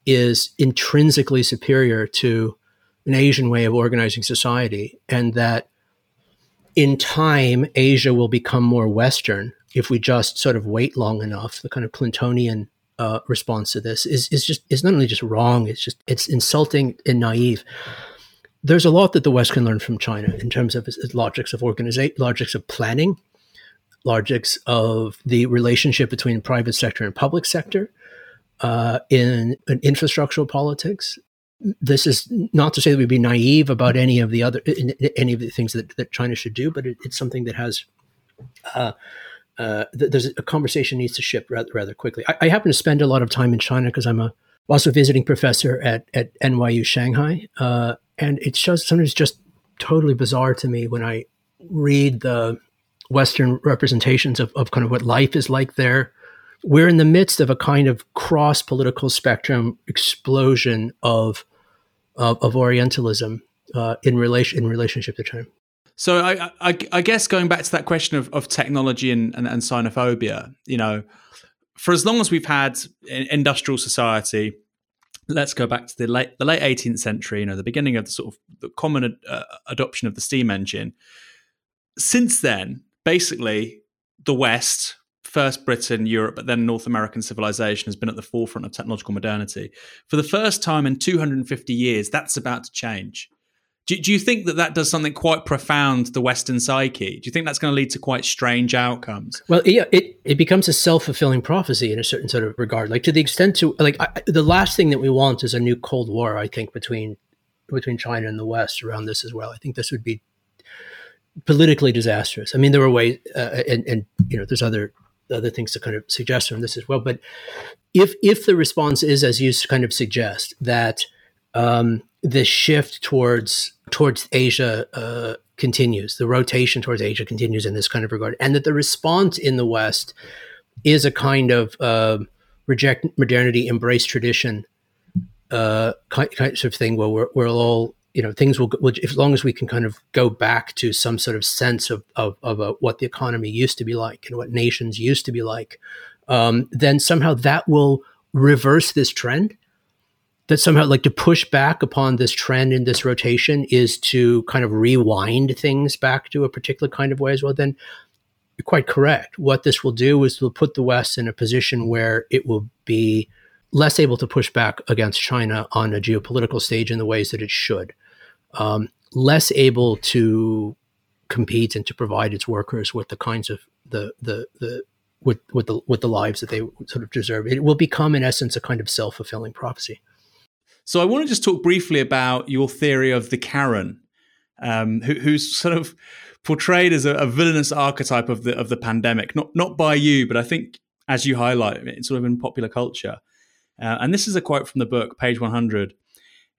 is intrinsically superior to an Asian way of organizing society, and that in time Asia will become more Western if we just sort of wait long enough. The kind of Clintonian uh, response to this is is just is not only just wrong. It's just it's insulting and naive. There's a lot that the West can learn from China in terms of its, its logics of organization, logics of planning, logics of the relationship between private sector and public sector, uh, in, in infrastructural politics. This is not to say that we'd be naive about any of the other any of the things that, that China should do, but it, it's something that has uh, uh, th- there's a conversation needs to shift rather, rather quickly. I, I, happen to spend a lot of time in China because I'm a also visiting professor at, at NYU Shanghai. Uh, and it's just sometimes just totally bizarre to me when I read the Western representations of, of kind of what life is like there. We're in the midst of a kind of cross political spectrum explosion of of, of Orientalism uh, in relation in relationship to China.
So I, I, I, guess going back to that question of, of technology and, and, and xenophobia, you know, for as long as we've had industrial society, let's go back to the late the late 18th century, you know, the beginning of the sort of the common uh, adoption of the steam engine. Since then, basically, the West, first Britain, Europe, but then North American civilization has been at the forefront of technological modernity. For the first time in 250 years, that's about to change. Do, do you think that that does something quite profound to the Western psyche? Do you think that's going to lead to quite strange outcomes?
Well, yeah, it, it becomes a self fulfilling prophecy in a certain sort of regard. Like to the extent to like I, the last thing that we want is a new Cold War. I think between between China and the West around this as well. I think this would be politically disastrous. I mean, there were ways, uh, and, and you know, there's other other things to kind of suggest from this as well. But if if the response is as you kind of suggest that um, the shift towards towards Asia uh, continues. The rotation towards Asia continues in this kind of regard, and that the response in the West is a kind of uh, reject modernity, embrace tradition, uh, kind, kind of thing where we're, we're all you know things will, will as long as we can kind of go back to some sort of sense of of, of a, what the economy used to be like and what nations used to be like, um, then somehow that will reverse this trend that somehow like to push back upon this trend in this rotation is to kind of rewind things back to a particular kind of way as well then you're quite correct. What this will do is will put the west in a position where it will be less able to push back against china on a geopolitical stage in the ways that it should. Um, less able to compete and to provide its workers with the kinds of the the the with with the with the lives that they sort of deserve. It will become in essence a kind of self-fulfilling prophecy
so I want to just talk briefly about your theory of the Karen, um, who, who's sort of portrayed as a, a, villainous archetype of the of the pandemic. Not not by you, but I think as you highlight, it's sort of in popular culture. Uh, and this is a quote from the book, page 100.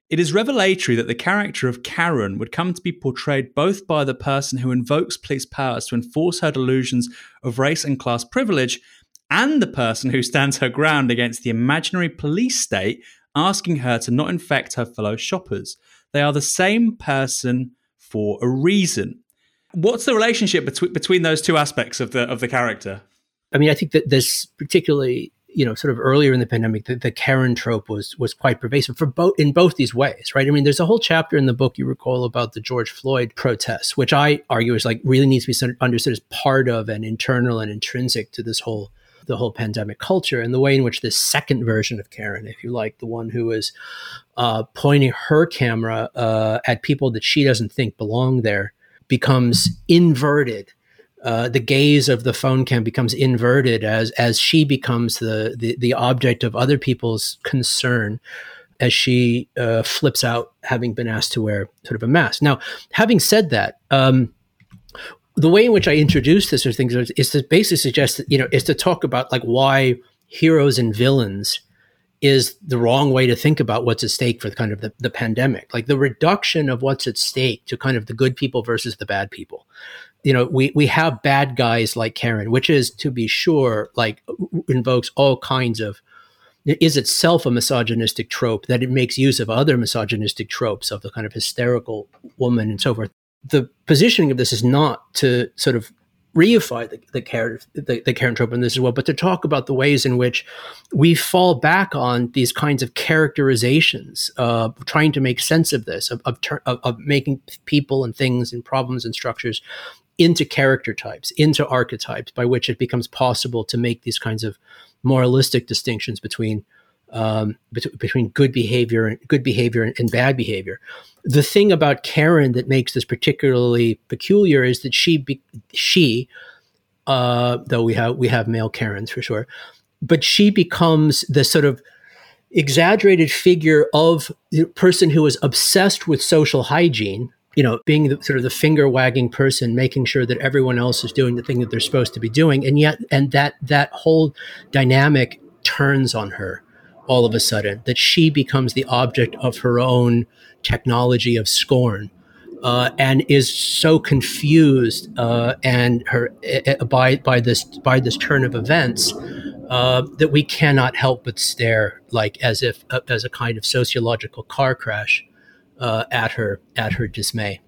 It is revelatory that the character of Karen would come to be portrayed both by the person who invokes police powers to enforce her delusions of race and class privilege and the person who stands her ground against the imaginary police state asking her to not infect her fellow shoppers. They are the same person for a reason. What's the relationship between between those two aspects of the of the character?
I mean, I think that this particularly, you know, sort of earlier in the pandemic, the, the Karen trope was was quite pervasive for both in both these ways, right? I mean, there's a whole chapter in the book you recall about the George Floyd protests, which I argue is like really needs to be understood as part of and internal and intrinsic to this whole the whole pandemic culture and the way in which this second version of Karen, if you like, the one who is uh, pointing her camera uh, at people that she doesn't think belong there, becomes inverted. Uh, the gaze of the phone cam becomes inverted as as she becomes the the, the object of other people's concern as she uh, flips out having been asked to wear sort of a mask. Now, having said that, um, the way in which I introduce this or things is, to basically suggest that, you know, is to talk about like why heroes and villains is the wrong way to think about what's at stake for the kind of the, the pandemic. Like the reduction of what's at stake to kind of the good people versus the bad people. You know, we, we have bad guys like Karen, which is to be sure, like invokes all kinds of is itself a misogynistic trope that it makes use of other misogynistic tropes of the kind of hysterical woman and so forth the positioning of this is not to sort of reify the, the, Karen, the, the trope in this as well, but to talk about the ways in which we fall back on these kinds of characterizations, uh, trying to make sense of this, of, of, of, of making people and things and problems and structures into character types, into archetypes, by which it becomes possible to make these kinds of moralistic distinctions between um, bet- between good behavior and good behavior and, and, bad behavior. The thing about Karen that makes this particularly peculiar is that she be- she uh, though we have we have male Karens for sure, but she becomes the sort of exaggerated figure of the person who is obsessed with social hygiene you know, being the, sort of the finger wagging person, making sure that everyone else is doing the thing that they're supposed to be doing, and yet, and that that whole dynamic turns on her all of a sudden, that she becomes the object of her own technology of scorn. Uh, and is so confused uh, and her uh, by by this by this turn of events uh, that we cannot help but stare like as if uh, as a kind of sociological car crash uh, at her at her dismay.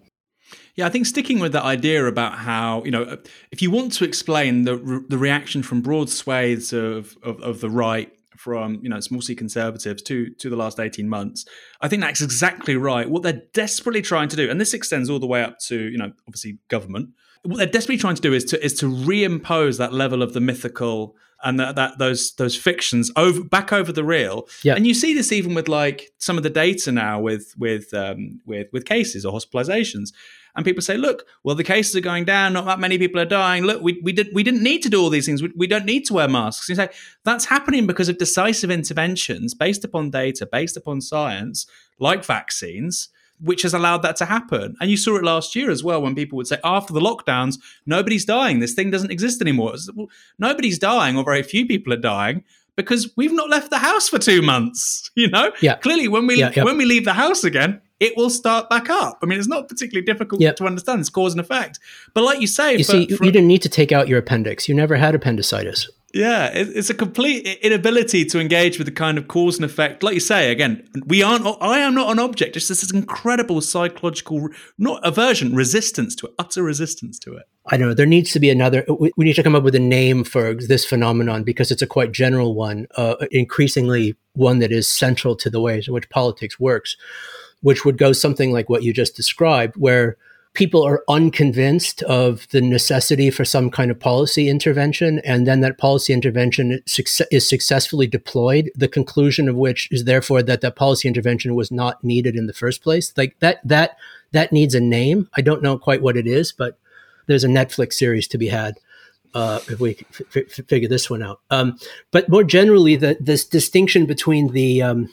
Yeah, I think sticking with that idea about how you know if you want to explain the the reaction from broad swathes of, of, of the right from you know small c conservatives to to the last 18 months i think that's exactly right. What they're desperately trying to do and this extends all the way up to you know obviously government what they're desperately trying to do is to is to reimpose that level of the mythical and that, that those those fictions over back over the real. Yeah. And you see this even with like some of the data now with with um, with with cases or hospitalizations. And people say, look, well, the cases are going down. Not that many people are dying. Look, we, we did we didn't need to do all these things. We, we don't need to wear masks. And you say that's happening because of decisive interventions based upon data, based upon science, like vaccines, which has allowed that to happen. And you saw it last year as well when people would say, after the lockdowns, nobody's dying. This thing doesn't exist anymore. Well, nobody's dying, or very few people are dying because we've not left the house for two months. You know,
yeah.
Clearly, when we yeah, when we leave the house again, it will start back up. I mean, it's not particularly difficult yep. to understand. It's cause and effect. But like you say,
you
for,
see, for, you didn't need to take out your appendix. You never had appendicitis.
Yeah, it's a complete inability to engage with the kind of cause and effect. Like you say, again, we aren't. I am not an object. It's just this incredible psychological, not aversion, resistance to it, utter resistance to it.
I know. There needs to be another. We need to come up with a name for this phenomenon because it's a quite general one. Uh, increasingly, one that is central to the ways in which politics works, which would go something like what you just described, where people are unconvinced of the necessity for some kind of policy intervention, and then that policy intervention is successfully deployed. The conclusion of which is therefore that that policy intervention was not needed in the first place. Like that that that needs a name. I don't know quite what it is, but there's a Netflix series to be had. Uh, if we f- f- figure this one out, um, but more generally, the, this distinction between the um,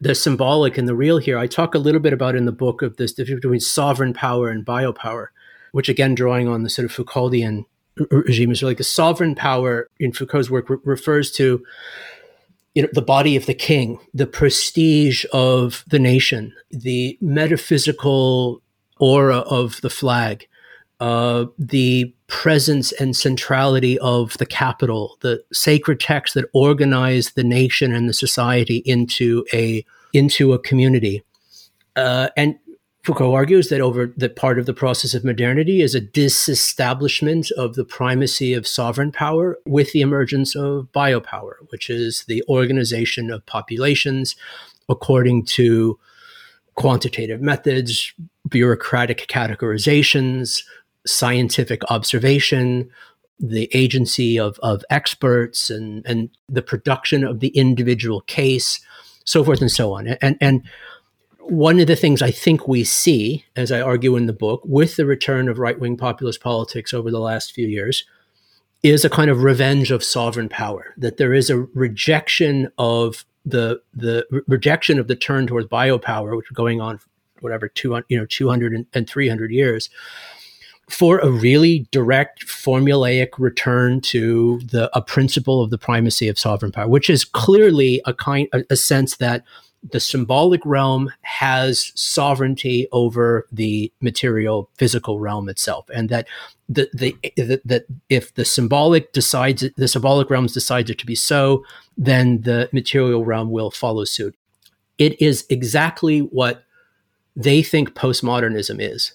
the symbolic and the real here. I talk a little bit about in the book of this difference between sovereign power and biopower, which again, drawing on the sort of Foucauldian regime, is like the sovereign power in Foucault's work re- refers to you know, the body of the king, the prestige of the nation, the metaphysical aura of the flag, uh, the presence and centrality of the capital, the sacred texts that organize the nation and the society into a into a community. Uh, and Foucault argues that over that part of the process of modernity is a disestablishment of the primacy of sovereign power with the emergence of biopower, which is the organization of populations according to quantitative methods, bureaucratic categorizations, scientific observation, the agency of, of experts, and, and the production of the individual case, so forth and so on. And, and one of the things I think we see, as I argue in the book, with the return of right wing populist politics over the last few years, is a kind of revenge of sovereign power. That there is a rejection of the the re- rejection of the turn towards biopower, which is going on, whatever two you know two hundred and three hundred years, for a really direct formulaic return to the a principle of the primacy of sovereign power, which is clearly a kind a, a sense that the symbolic realm has sovereignty over the material physical realm itself and that the, the, that if the symbolic decides the symbolic realms decides it to be so then the material realm will follow suit. It is exactly what they think postmodernism is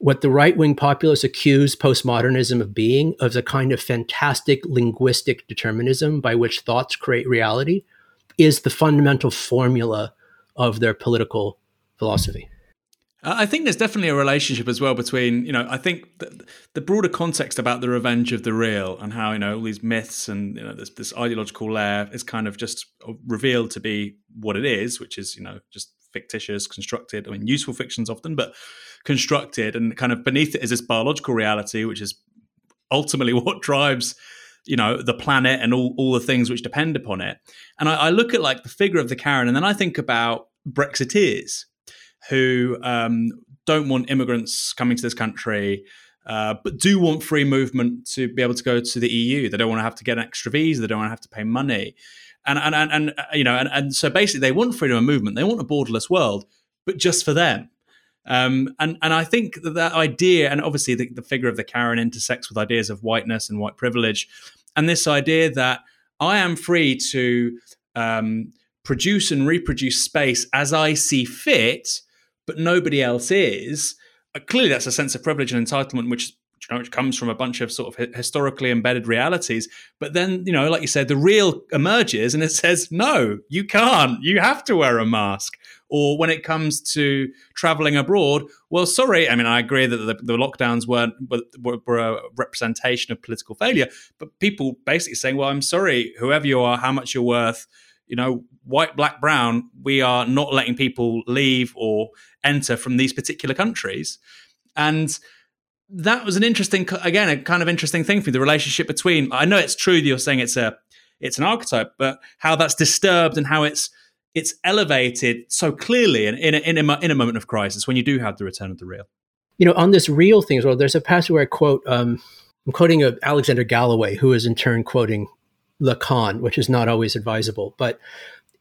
what the right wing populists accuse postmodernism of being of a kind of fantastic linguistic determinism by which thoughts create reality is the fundamental formula of their political philosophy.
I think there's definitely a relationship as well between, you know, I think the, the, broader context about the revenge of the real and how, you know, all these myths and, you know, this, this ideological layer is kind of just revealed to be what it is, which is, you know, just fictitious, constructed. I mean, useful fictions often, but constructed. And kind of beneath it is this biological reality, which is ultimately what drives you know the planet and all, all the things which depend upon it and I, I look at like the figure of the karen and then i think about brexiteers who um, don't want immigrants coming to this country uh, but do want free movement to be able to go to the eu they don't want to have to get an extra visa they don't want to have to pay money And and and, and you know, and, and so basically, they want freedom of movement. They want a borderless world, but just for them. Um, and and I think that that idea, and obviously the, the figure of the Karen intersects with ideas of whiteness and white privilege, and this idea that I am free to um, produce and reproduce space as I see fit, but nobody else is. Uh, clearly, that's a sense of privilege and entitlement, which which comes from a bunch of sort of historically embedded realities. But then, you know, like you said, the real emerges and it says, no, you can't. You have to wear a mask. Or when it comes to traveling abroad, well, sorry. I mean, I agree that the, the lockdowns weren't were, were, a representation of political failure, but people basically saying, well, I'm sorry, whoever you are, how much you're worth, you know, white, black, brown, we are not letting people leave or enter from these particular countries. And that was an interesting, again, a kind of interesting thing for me the relationship between. I know it's true that you're saying it's a, it's an archetype, but how that's disturbed and how it's it's elevated so clearly in, in, a, in, a, in a moment of crisis when you do have the return of the real.
You know, on this real thing as well, there's a passage where I quote, um, I'm quoting of Alexander Galloway, who is in turn quoting Lacan, which is not always advisable. But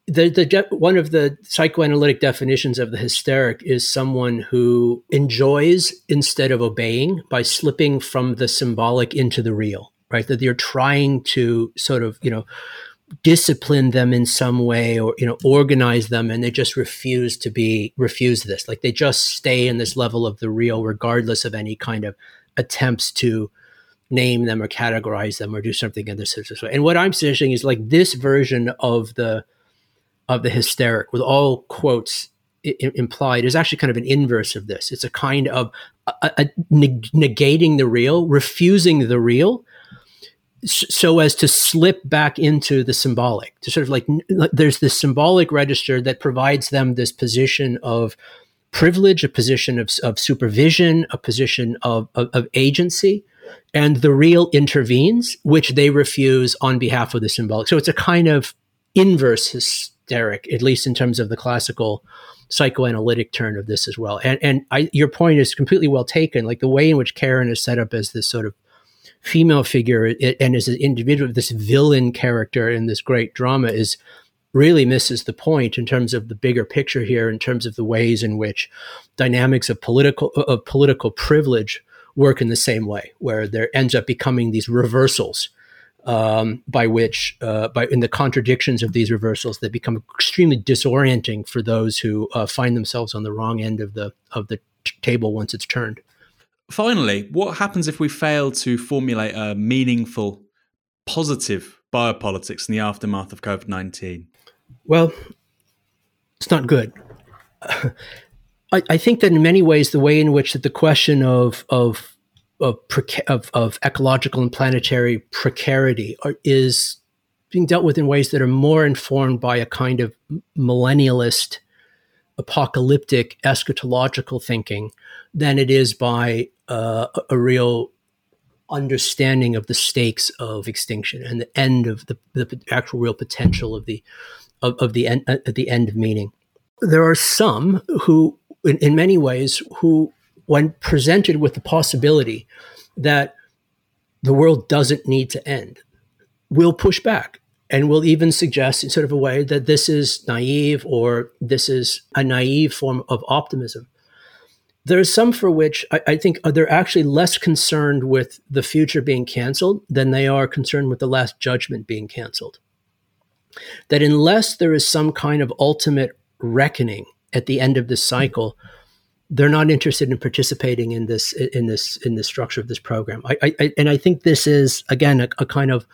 the, the one of the psychoanalytic definitions of the hysteric is someone who enjoys instead of obeying by slipping from the symbolic into the real, right? That you're trying to sort of, you know, discipline them in some way or you know organize them and they just refuse to be refuse this like they just stay in this level of the real regardless of any kind of attempts to name them or categorize them or do something in this way and what i'm suggesting is like this version of the of the hysteric with all quotes I- implied is actually kind of an inverse of this. It's a kind of a, a negating the real refusing the real so as to slip back into the symbolic to sort of like there's this symbolic register that provides them this position of privilege a position of, of supervision a position of, of, of agency and the real intervenes which they refuse on behalf of the symbolic. So it's a kind of inverse hysteric at least in terms of the classical psychoanalytic turn of this as well. And and I, your point is completely well taken. Like the way in which karen is set up as this sort of female figure and as an individual, this villain character in this great drama is really misses the point in terms of the bigger picture here, in terms of the ways in which dynamics of political of political privilege work in the same way, where there ends up becoming these reversals um, by which, uh, by in the contradictions of these reversals, that become extremely disorienting for those who uh, find themselves on the wrong end of the of the t- table once it's turned.
Finally, what happens if we fail to formulate a meaningful, positive biopolitics in the aftermath of COVID 19?
Well, it's not good. I, I, think that in many ways, the way in which that the question of, of, of, of, of ecological and planetary precarity are, is being dealt with in ways that are more informed by a kind of millennialist, apocalyptic, eschatological thinking than it is by uh, a real understanding of the stakes of extinction and the end of the, the actual real potential of the of, of the end at the end of meaning. There are some who, in, in many ways, who, when presented with the possibility that the world doesn't need to end, will push back and will even suggest in sort of a way that this is naive or this is a naive form of optimism. There are some for which I, I, think they're actually less concerned with the future being canceled than they are concerned with the last judgment being canceled. That unless there is some kind of ultimate reckoning at the end of this cycle, they're not interested in participating in this in this in the structure of this program. I, I, and I think this is again a, a kind of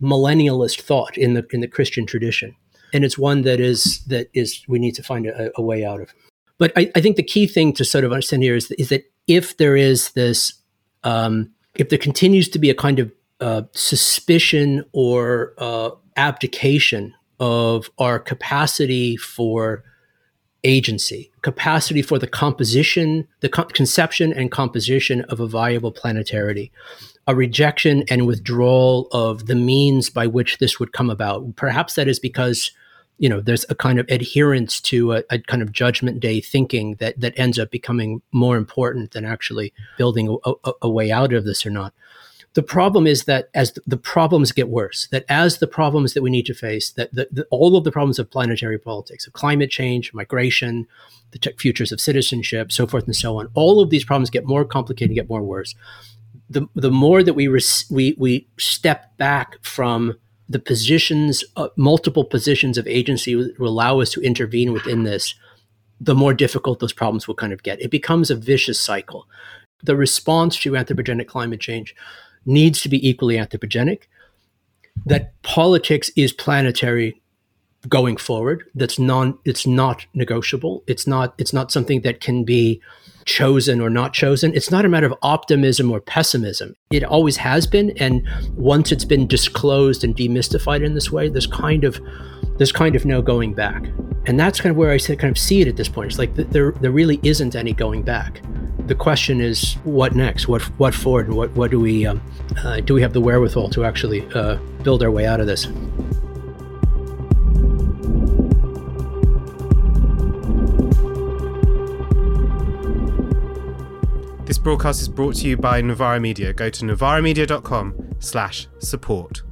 millennialist thought in the in the Christian tradition, and it's one that is that is we need to find a, a way out of. But I, I, think the key thing to sort of understand here is, is that if there is this, um, if there continues to be a kind of uh, suspicion or uh, abdication of our capacity for agency, capacity for the composition, the co- conception and composition of a viable planetarity, a rejection and withdrawal of the means by which this would come about. Perhaps that is because you know there's a kind of adherence to a, a, kind of judgment day thinking that that ends up becoming more important than actually building a, a, a, way out of this or not the problem is that as the problems get worse, that as the problems that we need to face, that the, the, all of the problems of planetary politics, of climate change, migration, the futures of citizenship, so forth and so on, all of these problems get more complicated, get more worse. The, the more that we, res, we, we step back from the positions, uh, multiple positions of agency will allow us to intervene within this, the more difficult those problems will kind of get. It becomes a vicious cycle. The response to anthropogenic climate change needs to be equally anthropogenic, that politics is planetary going forward that's non it's not negotiable it's not it's not something that can be chosen or not chosen. It's not a matter of optimism or pessimism. It always has been and once it's been disclosed and demystified in this way there's kind of there's kind of no going back. And that's kind of where i kind of see it at this point. It's like there there really isn't any going back the question is what next what what forward what what do we um, uh, do we have the wherewithal to actually uh, build our way out of this
This broadcast is brought to you by Novara Media. Go to novaramedia.com slash support.